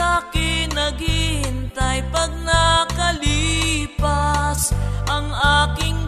Sa akin naghihintay pag nakalipas Ang aking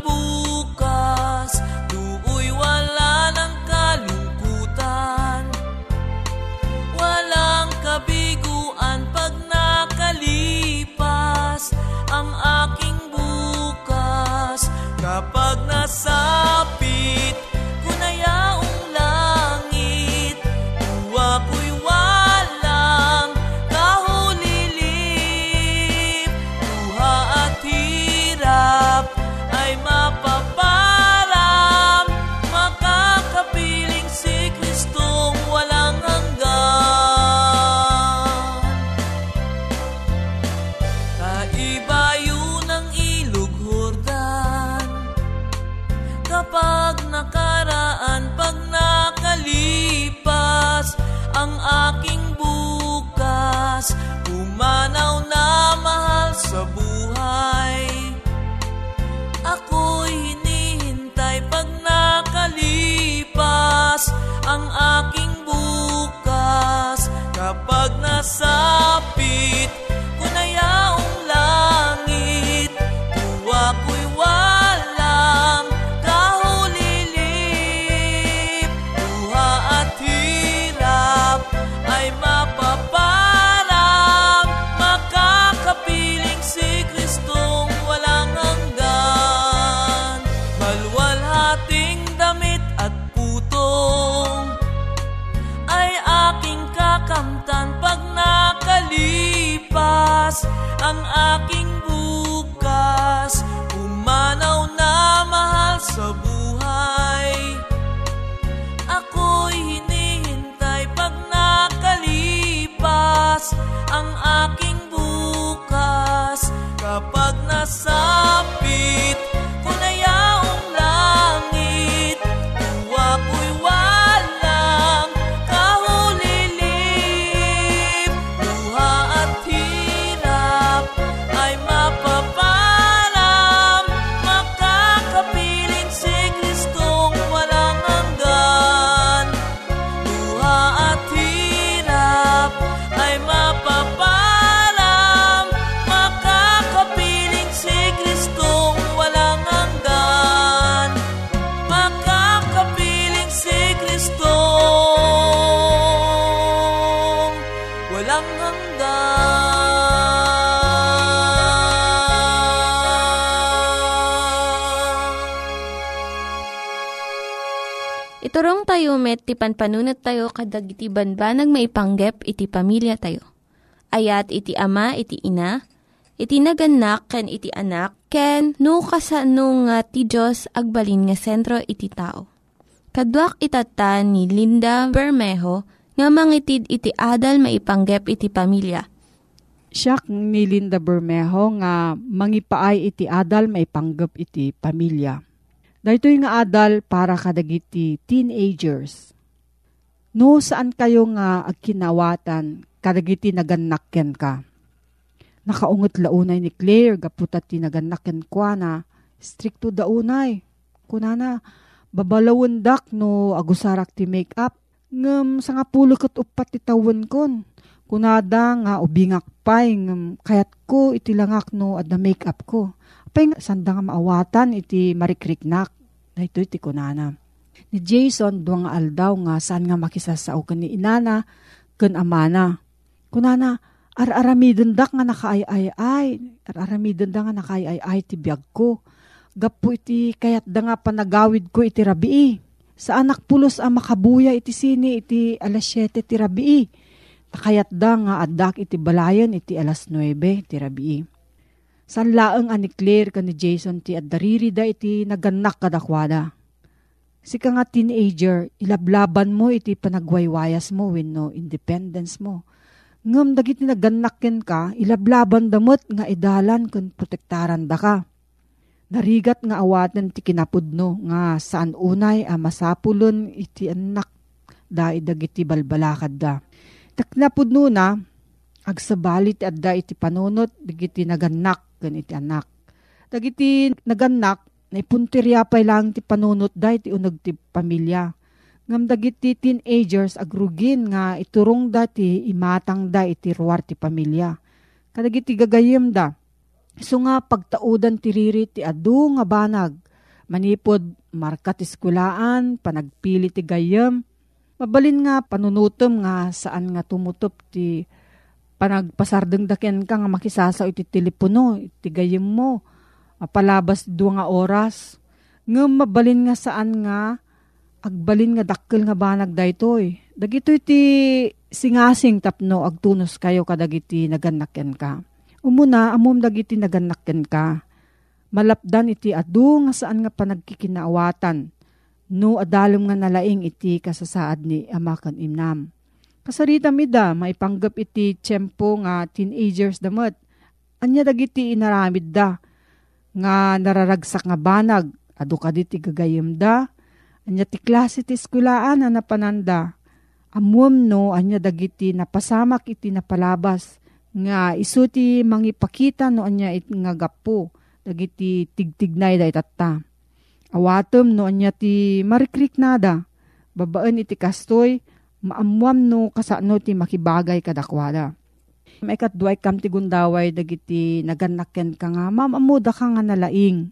met, ti panpanunat tayo kadag iti banbanag maipanggep iti pamilya tayo. Ayat iti ama, iti ina, iti naganak, ken iti anak, ken no, kasano nga ti Diyos agbalin nga sentro iti tao. Kaduak itatan ni Linda Bermejo nga mangitid iti adal maipanggep iti pamilya. Siya ni Linda Bermejo nga mangipaay iti adal maipanggep iti pamilya. Dahito nga adal para kadagiti teenagers. No saan kayo nga agkinawatan kadagiti naganakken ka. Nakaungot launay ni Claire gaputat ti naganakken kwa na stricto daunay. Kunana, babalawon dak no agusarak ti make-up. Ngam sa nga pulo kat upat ti kon. Kunada nga ubingak pay ngam kayat ko iti langak no at na make-up ko. Nga sanda nga maawatan iti marikriknak. Na ito iti kunana. Ni Jason duwang aldaw nga saan nga makisasao kan ni inana kan amana. Kunana, ar-aramidon dak nga nakaay-ay-ay. Ar-aramidon da nga nakaay-ay-ay ti biyag ko Gapo iti kayat da nga panagawid ko iti rabii. Sa anak pulos ang makabuya iti sini iti alas 7 ti rabii. Takayat da nga adak iti balayan iti alas 9 ti rabii. San laeng ani Claire ka ni Jason ti addariri da iti naganak kadakwada. Si ka nga teenager, ilablaban mo iti panagwaywayas mo wenno independence mo. Ngam dagiti naganakken ka, ilablaban damot nga idalan kun protektaran da ka Narigat nga awatan ti kinapudno nga saan unay a masapulon iti anak da idagiti balbalakad da. Taknapudno na agsabalit at da iti panunot digiti naganak gan iti anak. Dagiti naganak na ipuntirya pa lang ti panunot da iti unag ti pamilya. Ngam dagiti teenagers agrugin nga iturong da ti imatang da iti ruwar ti pamilya. Kadagiti gagayem da So nga pagtaudan tiriri ti adu nga banag, manipod markat iskulaan, panagpili ti gayam, mabalin nga panunutom nga saan nga tumutop ti panagpasardeng daken ka nga makisasaw iti telepono, iti gayam mo, palabas dua nga oras, nga mabalin nga saan nga agbalin nga dakkel nga banag daytoy. Dagito iti singasing tapno agtunos kayo kadagiti naganakyan ka Umuna, amom dagiti naganakken ka. Malapdan iti adu nga saan nga panagkikinaawatan. No adalom nga nalaing iti kasasaad ni amakan imnam. Kasarita mida, maipanggap iti tiyempo nga teenagers damot. Anya dagiti inaramid da. Nga nararagsak nga banag. Adu ka diti gagayim da. Anya ti klase ti eskulaan na napananda. Amuam no, anya dagiti napasamak iti napalabas nga isuti mangipakita no anya it nga gapo dagiti tigtignay da itatta. Awatom no anya ti marikrik nada. Babaan iti kastoy maamuam no kasano ti makibagay kadakwada. May katduay kam ti gundaway dagiti naganakken ka nga mamamuda ka nga nalaing.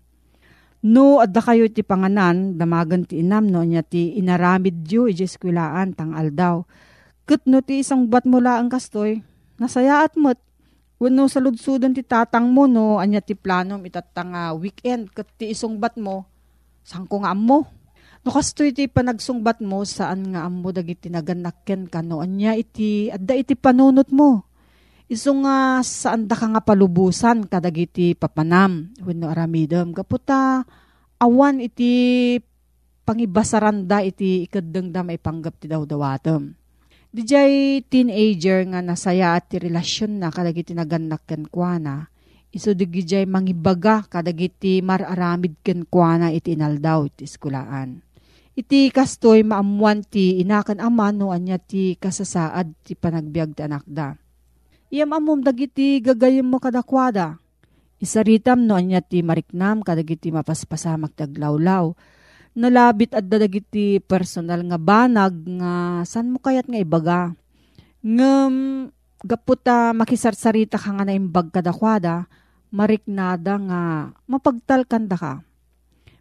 No, adda kayo ti panganan, damagan ti inam no, nya ti inaramid yu, ijeskulaan, tang aldaw. Kat no ti isang bat mula ang kastoy, Nasayaat mo't Wano sa ludsudon ti tatang mo no, anya ti plano itatang uh, weekend, kat ti isungbat mo, saan ko nga mo? No kasto iti panagsungbat mo, saan nga amo dagiti naganakken ka no, anya iti, adda iti panunot mo. Iso nga saan da ka nga palubusan kadagiti papanam, wano aramidam, kaputa awan iti pangibasaranda iti ikadang da maipanggap ti daw dawatom Dijay teenager nga nasaya at ti relasyon na kadagiti naganak ken kuana. Iso digijay mangibaga kadagiti mararamid ken kuana iti inaldaw iti iskulaan. Iti kastoy maamuan ti inakan ama no anya ti kasasaad ti panagbiag ti anak da. Iyam amom dagiti gagayem mo kadakwada. Isaritam no anya ti mariknam kadagiti mapaspasamak taglawlaw nalabit at dadagiti personal nga banag nga san mo kayat nga ibaga. Ngem gaputa makisarsarita ka nga na imbag kadakwada, mariknada nga mapagtal kanda ka.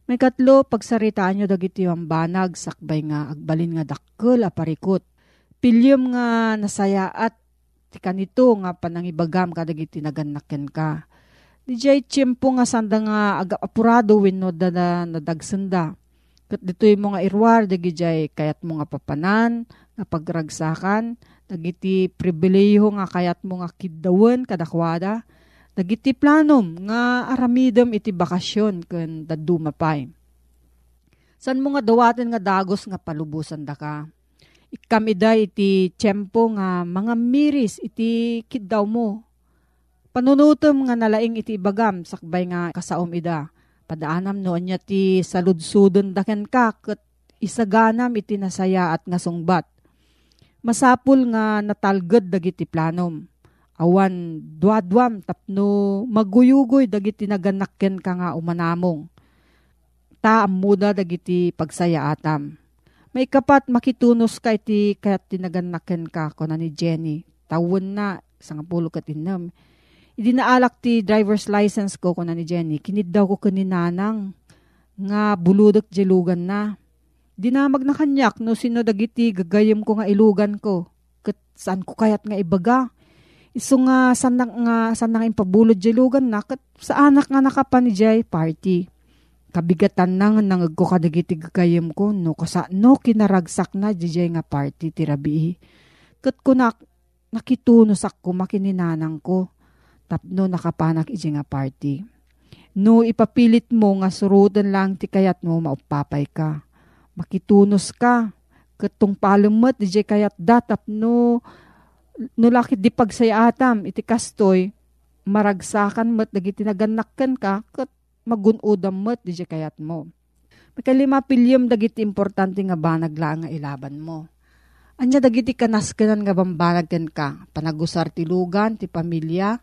May katlo, pagsaritaan nyo dagiti ang banag, sakbay nga agbalin nga dakkel aparikot. Pilyom nga nasaya at ti kanito nga panangibagam kadagiti nagannaken ka. Di jay tiyempo nga sanda nga aga apurado wenno da na nadagsenda Kat dito'y mga irwar, dagijay kayat mo nga papanan, nga pagragsakan, dagiti pribileho nga kayat mo nga kiddawen kadakwada, dagiti planom nga aramidem iti bakasyon ken daduma pay. San mo nga dawaten nga dagos nga palubusan da ka? Ikamida iti tiyempo nga mga miris iti kiddaw mo. Panunutom nga nalaing iti bagam sakbay nga kasaom ida. Padaanam no anya ti saludsudon daken ka ket isaganam iti nasaya at nga sungbat. Masapul nga natalged dagiti planom. Awan duadwam tapno maguyugoy dagiti naganakken ka nga umanamong. Ta amuda dagiti pagsaya atam may kapat makitunos ka iti kayat tinaganaken ka ko na ni Jenny. Tawon na, isang pulo ka tinam. Idi naalak ti driver's license ko ko na ni Jenny. Kinid daw ko kaninanang nga buludok jelugan na. Dinamag na kanyak no sino dagiti gagayem ko nga ilugan ko. Kat saan ko kayat nga ibaga. Iso nga sanang nga sanang impabulod jelugan na kat sa anak nga nakapan ni Jay party kabigatan nang nangag ko kadagiti gagayem ko no kasa no kinaragsak na jay nga party tirabi. Ket ko nak nakitunos ko makininanang ko. Tapno nakapanak iji nga party. No ipapilit mo nga surutan lang ti kayat mo maupapay ka. Makitunos ka. Ketong palumot di kayat datap no no lakit di pagsayatam iti kastoy maragsakan mat dagiti naganakkan ka ket magunudam mo't di kayat mo. Makalima pilyom dagiti importante nga banag lang nga ilaban mo. Anya dagiti kanaskanan nga bambanag ken ka, panagusar ti lugan, ti pamilya,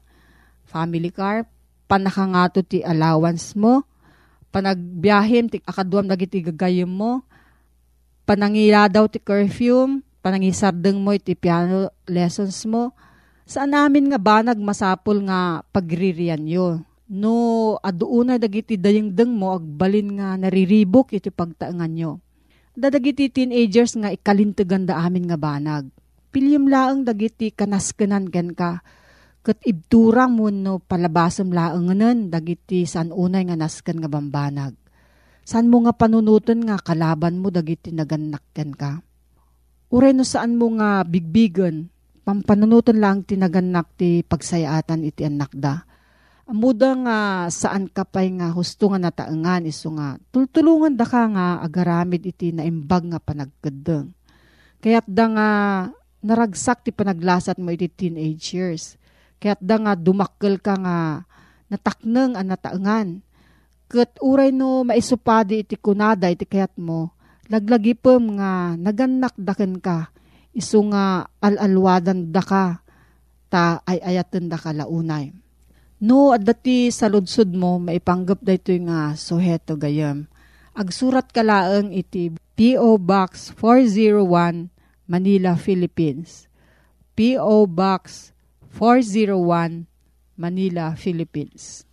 family car, panakangato ti allowance mo, panagbiyahin ti akaduam dagiti gagayem mo, panangila daw ti curfew, panangisardeng mo iti piano lessons mo, saan namin nga banag masapol nga pagririan yo no aduuna dagiti dayengdeng mo agbalin nga nariribok iti pagtaangan nyo. Dadagiti teenagers nga ikalintegan da amin nga banag. Pilyem laeng dagiti kanaskanan ken ka. Kat ibturang mo no palabasam laenganen dagiti san unay nga nasken nga bambanag. San mo nga panunutan nga kalaban mo dagiti naganak ken ka. Uray no saan mo nga bigbigan, pampanunutan lang tinaganak ti pagsayaatan iti anak da Amuda nga saan ka pa'y nga husto nga nataengan iso nga tultulungan da ka nga agaramid iti naimbag nga panagkadeng. Kaya't da nga naragsak ti panaglasat mo iti teenage years. Kaya't da nga dumakkel ka nga natakneng ang nataengan. Kat uray no maisupadi iti kunada iti kayat mo, laglagipem nga naganak daken ka, iso nga alalwadan da ka, ta ay ayaten da ka launay No, at dati sa ludsud mo, maipanggap da ito nga suheto gayam. Agsurat ka laang iti P.O. Box 401, Manila, Philippines. P.O. Box 401, Manila, Philippines.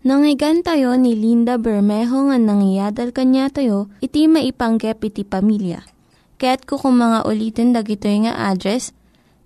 Nangyigan tayo ni Linda Bermejo nga nangyadal kanya tayo, iti maipanggep iti pamilya. Kaya't mga ulitin dagito nga address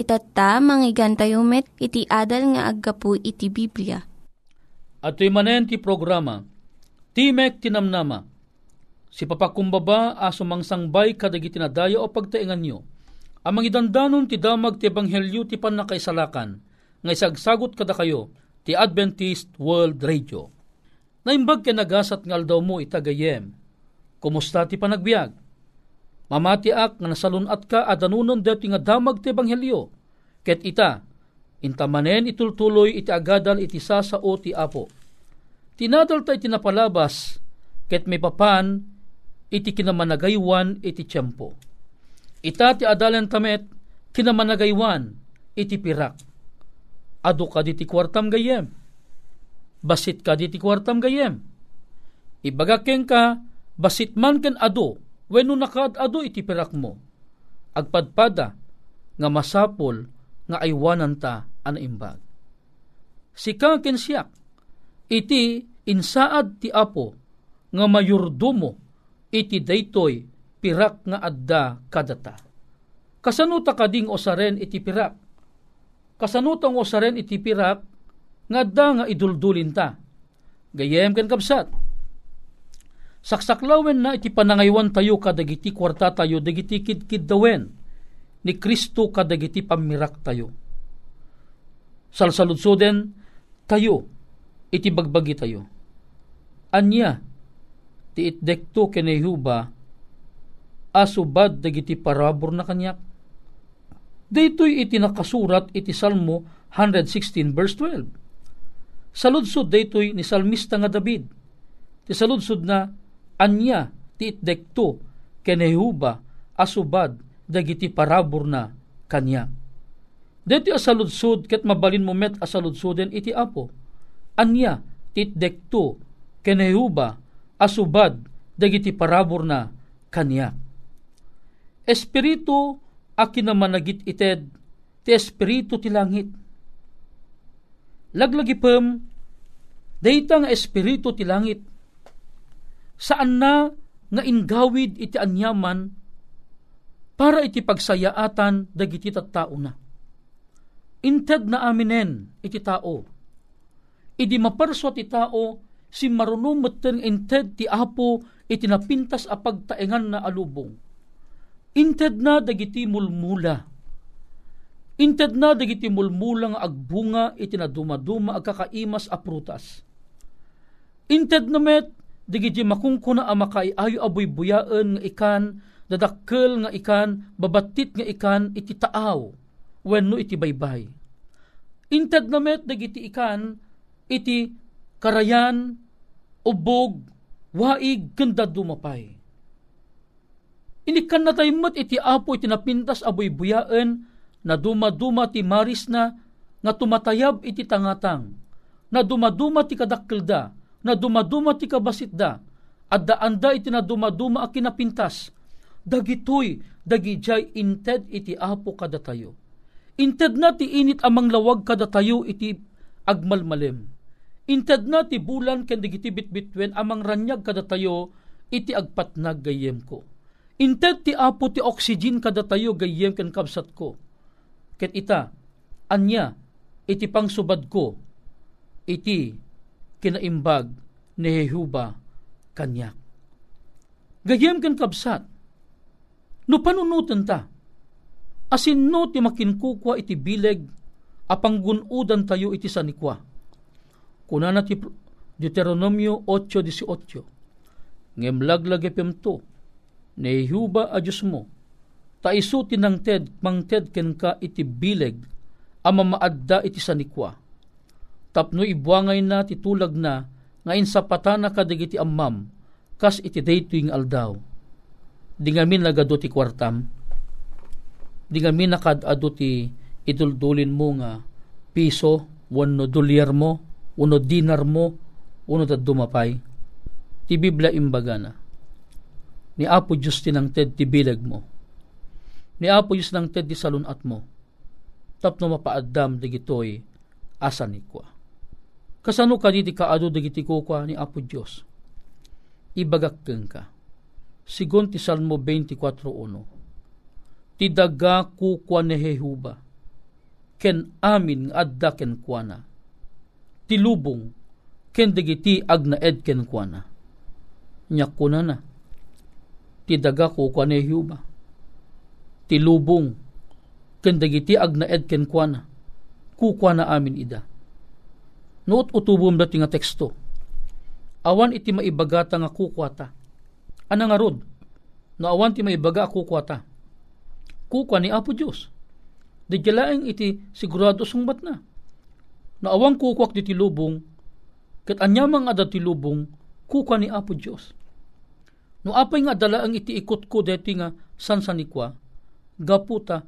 Itatta, manggigan tayo met, iti adal nga aggapu iti Biblia. At manen ti programa, Timek Tinamnama, si papakumbaba aso mangsangbay kadagiti nadaya o pagtaingan nyo, ang mangidandanon ti damag ti ebanghelyo ti panakaisalakan, nga isagsagot kada kayo, ti Adventist World Radio. Naimbag ka nagasat ngal daw mo itagayem, kumusta ti panagbiag? Mamatiak nga nasalunat ka adanunon deti nga damag ti ebanghelyo. Ket ita, intamanen itultuloy iti agadal iti sasao ti apo. Tinadal ta iti napalabas, ket may papan iti kinamanagaywan iti tiyempo. Ita ti adalan tamet kinamanagaywan iti pirak. Ado ka diti kwartam gayem. Basit ka diti kwartam gayem. Ibagakeng ka, basit man ken ado, wenno nakaad ado iti pirak mo. agpadpada nga masapol nga aywanan ta ana imbag. Si ken siyak iti insaad ti Apo nga mayurdumo iti daytoy pirak nga adda kadata. Kasanuta kading osaren iti pirak. Kasanutang osaren iti pirak nga adda nga iduldulin ta. Gayem ken kapsat. Saksaklawen na iti panangaywan tayo kadagiti kwarta tayo dagiti kidkid dawen ni Kristo kadagiti pamirak tayo. Salsaludsoden tayo iti bagbagi tayo. Anya ti itdekto kenehuba asubad dagiti parabor na kanyak. Daytoy iti nakasurat iti Salmo 116 verse 12. Saludsod daytoy ni salmista nga David. Ti saludsod na anya ti itdekto kenehuba asubad dagiti parabor na kanya. Dito asaludsod ket mabalin mo met asaludsoden iti apo. Anya titdekto kenehuba asubad dagiti parabor na kanya. Espiritu akin naman nagit ited ti espiritu ti langit. Laglagi pem, dayta nga espiritu ti langit. Saan na nga ingawid iti anyaman para iti pagsayaatan dagiti tattao na. Inted na aminen iti tao. Idi maparso ti tao si marunong meten inted ti apo iti napintas a pagtaengan na alubong. Inted na dagiti mulmula. Inted na dagiti mulmula nga agbunga iti na dumaduma agkakaimas a prutas. Inted na met dagiti makungkuna a makaiayo aboy buyaan nga ikan dadakkel nga ikan babatit nga ikan iti taaw wenno iti baybay. Inted na met dagiti ikan iti karayan ubog waig kanda dumapay. Inikan na tayo mat iti apo iti napintas aboy buyaan na dumaduma ti maris na nga tumatayab iti tangatang na dumaduma ti kadakkelda na dumaduma ti kabasitda at daanda iti na dumaduma a kinapintas dagitoy dagijay inted iti apo kada tayo. Inted na ti init amang lawag kada tayo iti agmalmalem. Inted na ti bulan ken digiti bitbitwen amang ranyag kada tayo iti agpatnag gayem ko. Inted ti apo ti oxygen kada tayo gayem ken kabsat ko. Ket ita, anya, iti pangsubad ko, iti kinaimbag ni Jehuba kanyak. Gayem ken kabsat, no panunutan ta, asin no ti makinkukwa iti bileg, apang gunudan tayo iti sanikwa. Kunana ti Deuteronomio 8.18 Ngem laglag epemto, ni Jehuba a Diyos mo, ta isu tinangted mangted ken ka iti bileg ama maadda iti sanikwa. Tapno ibuangay na titulag na nga insapatana kadigiti ammam kas iti daytoy aldaw. Di ngamin nagado ti kwartam. Di ngamin nakadado ti iduldulin mo nga piso, wano dolyar mo, wano dinar mo, wano dumapay. Ti Biblia imbaga na. Ni Apo Diyos tinangted ti bilag mo ni Apo Diyos nang ted di salunat mo. Tapno mapaaddam digitoy asan ni kwa. Kasano ka di kaado digiti ko kwa ni Apo Diyos. Ibagakken ka. Sigon ti Salmo 24.1 Ti daga kukwa ni Jehuba. Ken amin adda ken kuana. Ti lubong ken digiti agnaed ken kuana. Nyak na na. Ti daga kukwa ni Jehuba ti lubong ken dagiti agnaed ken kuana kukwana amin ida Noot utubom dati nga teksto. Awan iti maibagata nga kukwata. Ana nga rod? No awan ti maibaga kukwata. Kukwa ni Apo Dios di jalaeng iti sigurado sungbat na. No awan kukwak ti lubong ket anyamang ada ti lubong kukwa ni Apo Dios no apay nga dalaang iti ikot ko deti nga sansanikwa gaputa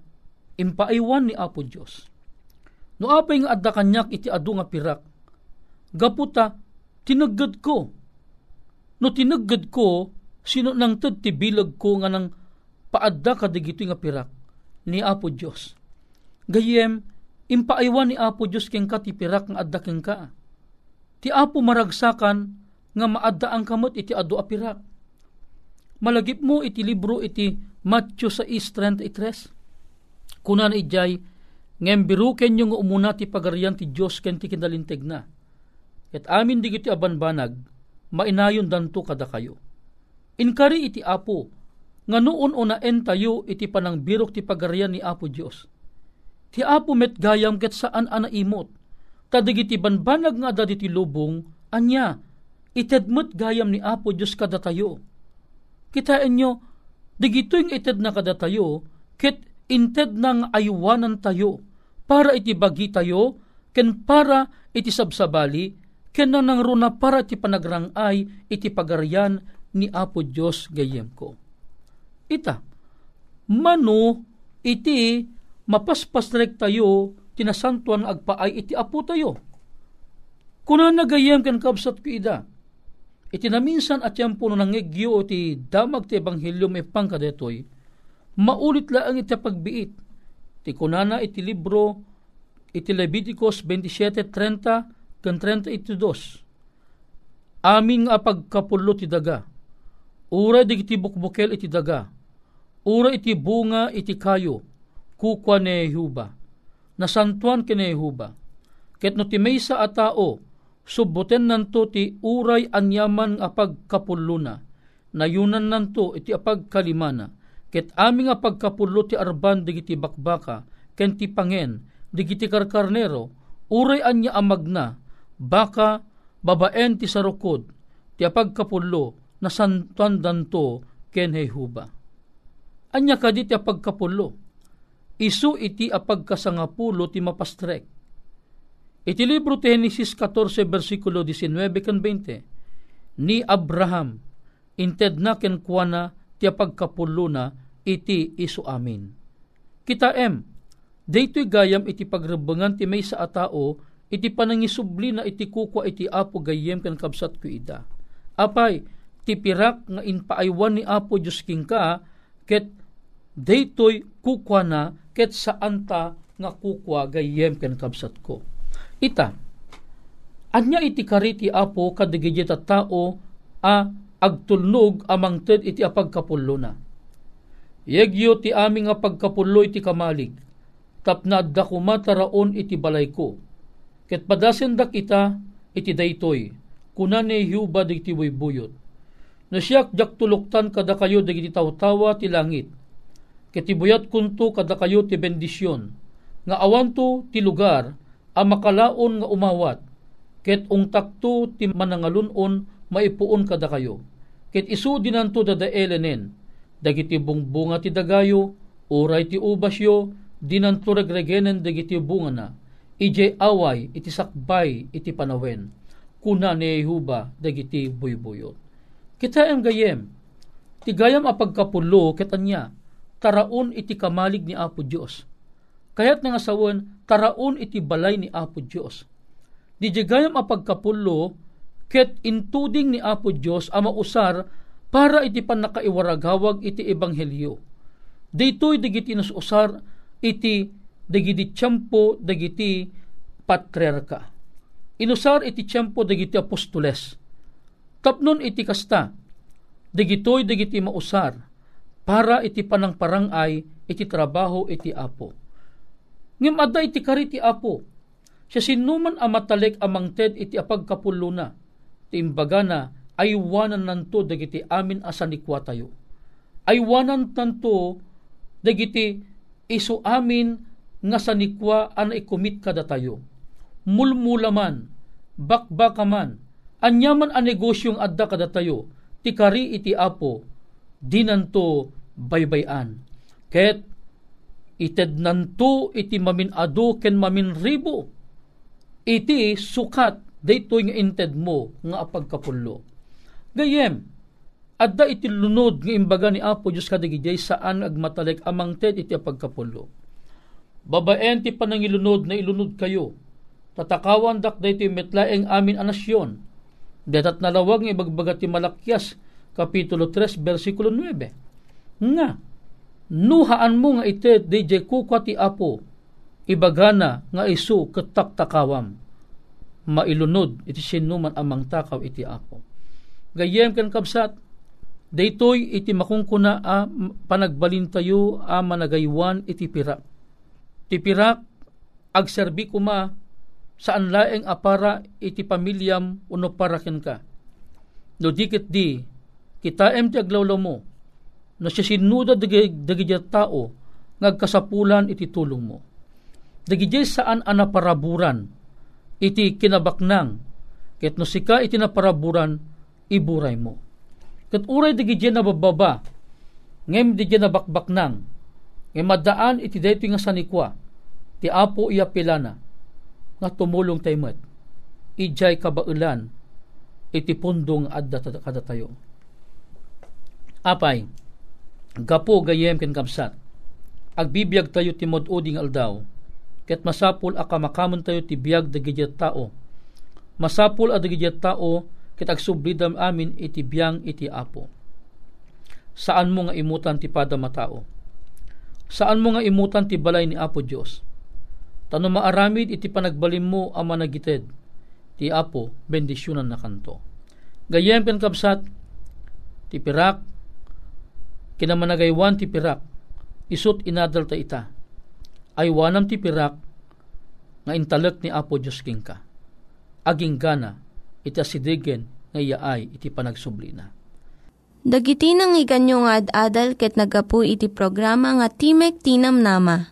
impaiwan ni Apo Dios. No apay nga adda kanyak iti adu nga pirak. Gaputa tinagad ko. No tinagad ko sino nang ted ti bilag ko nga nang paadda ka digito nga pirak ni Apo Diyos. Gayem, impaaywan ni Apo Diyos keng ka ti pirak nga adda keng ka. Ti Apo maragsakan nga maadda ang kamot iti adu a pirak. Malagip mo iti libro iti Matthew 6.33. Kunan ijay, ngem biruken yung umuna ti pagarian ti Diyos ken ti kinalinteg na. At amin digiti abanbanag, mainayon danto kada kayo. Inkari iti Apo, nga noon unaen tayo iti panang birok ti pagarian ni Apo Diyos. Ti Apo met gayam ket saan ana imot, tadigiti banbanag nga da ti lubong, anya, itedmet gayam ni Apo Diyos kada tayo. Kitain nyo, digito yung ited na kada tayo, ket inted nang aywanan tayo, para iti bagi tayo, ken para iti sabsabali, ken nang runa para iti panagrangay, iti pagarian ni Apo Diyos gayem ko ita. Mano iti mapaspasrek tayo tinasantuan agpaay iti apo tayo. Kuna nagayem kan kabsat ko ida. Iti naminsan at yan po nangegyo iti damag ti ebanghelyo may pangkadetoy, maulit lang iti pagbiit. Ti kunana iti libro iti Leviticus 27.30 kan 32. Amin nga pagkapulo ti daga. Ura di iti bukbukel iti daga Ura iti bunga iti kayo, kukwa ni Yehuba. Nasantuan kini Yehuba. Ket no ti maysa a tao, subbuten nanto ti uray anyaman nga pagkapuluna. Nayunan nanto iti apagkalimana. Ket aming nga pagkapullo ti arban digiti bakbaka, ken ti pangen, digiti karkarnero, uray anya amagna, baka babaen ti sarukod, ti apagkapullo, nasantuan danto ken Yehuba Anya kadit ya pagkapulo. Isu iti apagkasangapulo ti mapastrek. Iti libro ti Genesis 14 versikulo 19 kan 20. Ni Abraham inted na ken kuana ti apagkapulo na iti isu amin. Kita em, daytoy gayam iti pagrebengan ti may sa atao iti panangisubli na iti kukwa iti apo gayem ken kabsat ko ida. Apay, ti pirak nga inpaaywan ni apo Diyos king ka, ket daytoy kukwa na ket saan ta nga kukwa gayem ken kabsat ko. Ita, anya iti kariti apo kadigiti tao a agtulnog amang ted iti apagkapullo na. Yegyo ti aming nga pagkapullo iti kamalig, tapna da kumataraon iti balay ko. Ket padasen dak ita iti daytoy, kuna ni Yuba digiti buyot. Na siyak jak tuluktan kada kayo digiti tawtawa ti langit, Kitibuyat kunto kada kayo ti bendisyon, nga awanto ti lugar, a makalaon nga umawat, ket ungtakto ti manangalunon maipuon kada kayo. Ket isu dinanto dadaelenen, dagiti bungbunga ti dagayo, uray ti ubasyo, dinanto regregenen dagiti bunga na, ije away iti sakbay iti panawen, kuna ni Yehuba dagiti buybuyot. Kita em gayem, ti gayam apagkapulo ketanya, taraon iti kamalig ni Apo Dios. Kayat nga sawon taraon iti balay ni Apo Dios. Di jagayam apagkapullo ket intuding ni Apo Dios ama usar para iti panakaiwaragawag iti ebanghelyo. Daytoy dagiti usar iti dagiti tiyempo dagiti patriarka. Inusar iti tiyempo dagiti apostoles. Tapnon iti kasta, dagitoy dagiti mausar, para iti panang parangay iti trabaho iti apo. Ngem adda iti kari ti apo. Siya sinuman amatalik amang ted iti apagkapulo na. Ti imbaga na aywanan nanto dagiti amin asanikwa tayo. Aywanan nanto dagiti isu amin nga sanikwa ana ikumit kada tayo. Mulmulaman, bakbakaman, anyaman a negosyong adda kada tayo, ti kari iti apo, dinanto baybayan. Ket ited nanto iti maminado ken maminribo. Iti sukat daytoy nga inted mo nga apagkapullo. Gayem, adda iti lunod nga imbaga ni Apo Diyos kadigijay saan agmatalik amang ted iti apagkapullo. Babaen ti panangilunod na ilunod kayo. Tatakawan dak daytoy metlaeng amin anasyon. Detat nalawag nga ibagbaga ti malakyas Kapitulo 3, versikulo 9. Nga, nuhaan mo nga ite DJ kukwa ti apo, ibagana nga isu ketak-takawam. Mailunod iti sinuman amang takaw iti apo. Gayem kan kabsat, daytoy iti makungkuna a panagbalin tayo a managaywan iti pirak. Ti pirak, agserbi kuma saan laeng apara iti pamilyam uno parakin ka. No dikit di, kita em ti aglawlaw mo, no siya sinuda dagi, dagi tao, ngagkasapulan iti tulong mo. Dagi saan anaparaburan, iti kinabaknang, ket no sika iti naparaburan, iburay mo. Ket uray dagi nabababa, ngem di nabakbaknang, ngem madaan iti dayto nga sanikwa, ti apo iya pilana, nga tumulong tayo met. Ijay kabaulan, iti pundong adda kada tayo. Apay, gapo gayem ken kamsat, agbibiyag tayo ti moduding aldaw, ket masapul a kamakamon tayo ti biyag dagijat tao. Masapul a dagijat tao, ket agsubridam amin iti biyang iti apo. Saan mo nga imutan ti pada matao? Saan mo nga imutan ti balay ni Apo Dios? Tano maaramid iti panagbalim mo ang managited. Ti apo, bendisyonan na kanto. Gayem ken kapsat, ti pirak, kinamanagaywan ti pirak, isut inadal ta ita. Ay wanam ti pirak, nga intalek ni Apo Diyos king ka. Aging gana, iti asidigen nga iyaay iti panagsublina. Dagiti nang iganyo nga ad-adal ket nagapu iti programa nga Timek Tinam Nama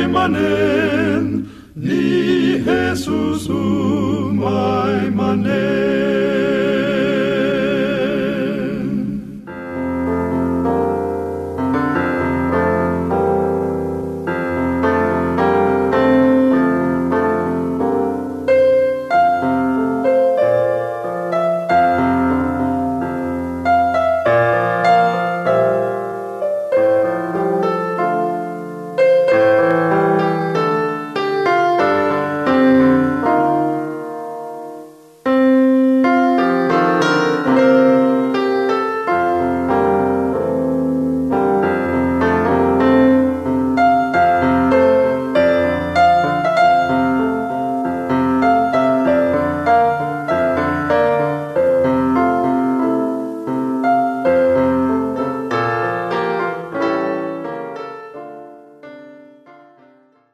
my manen, ni Jesus, o my manen.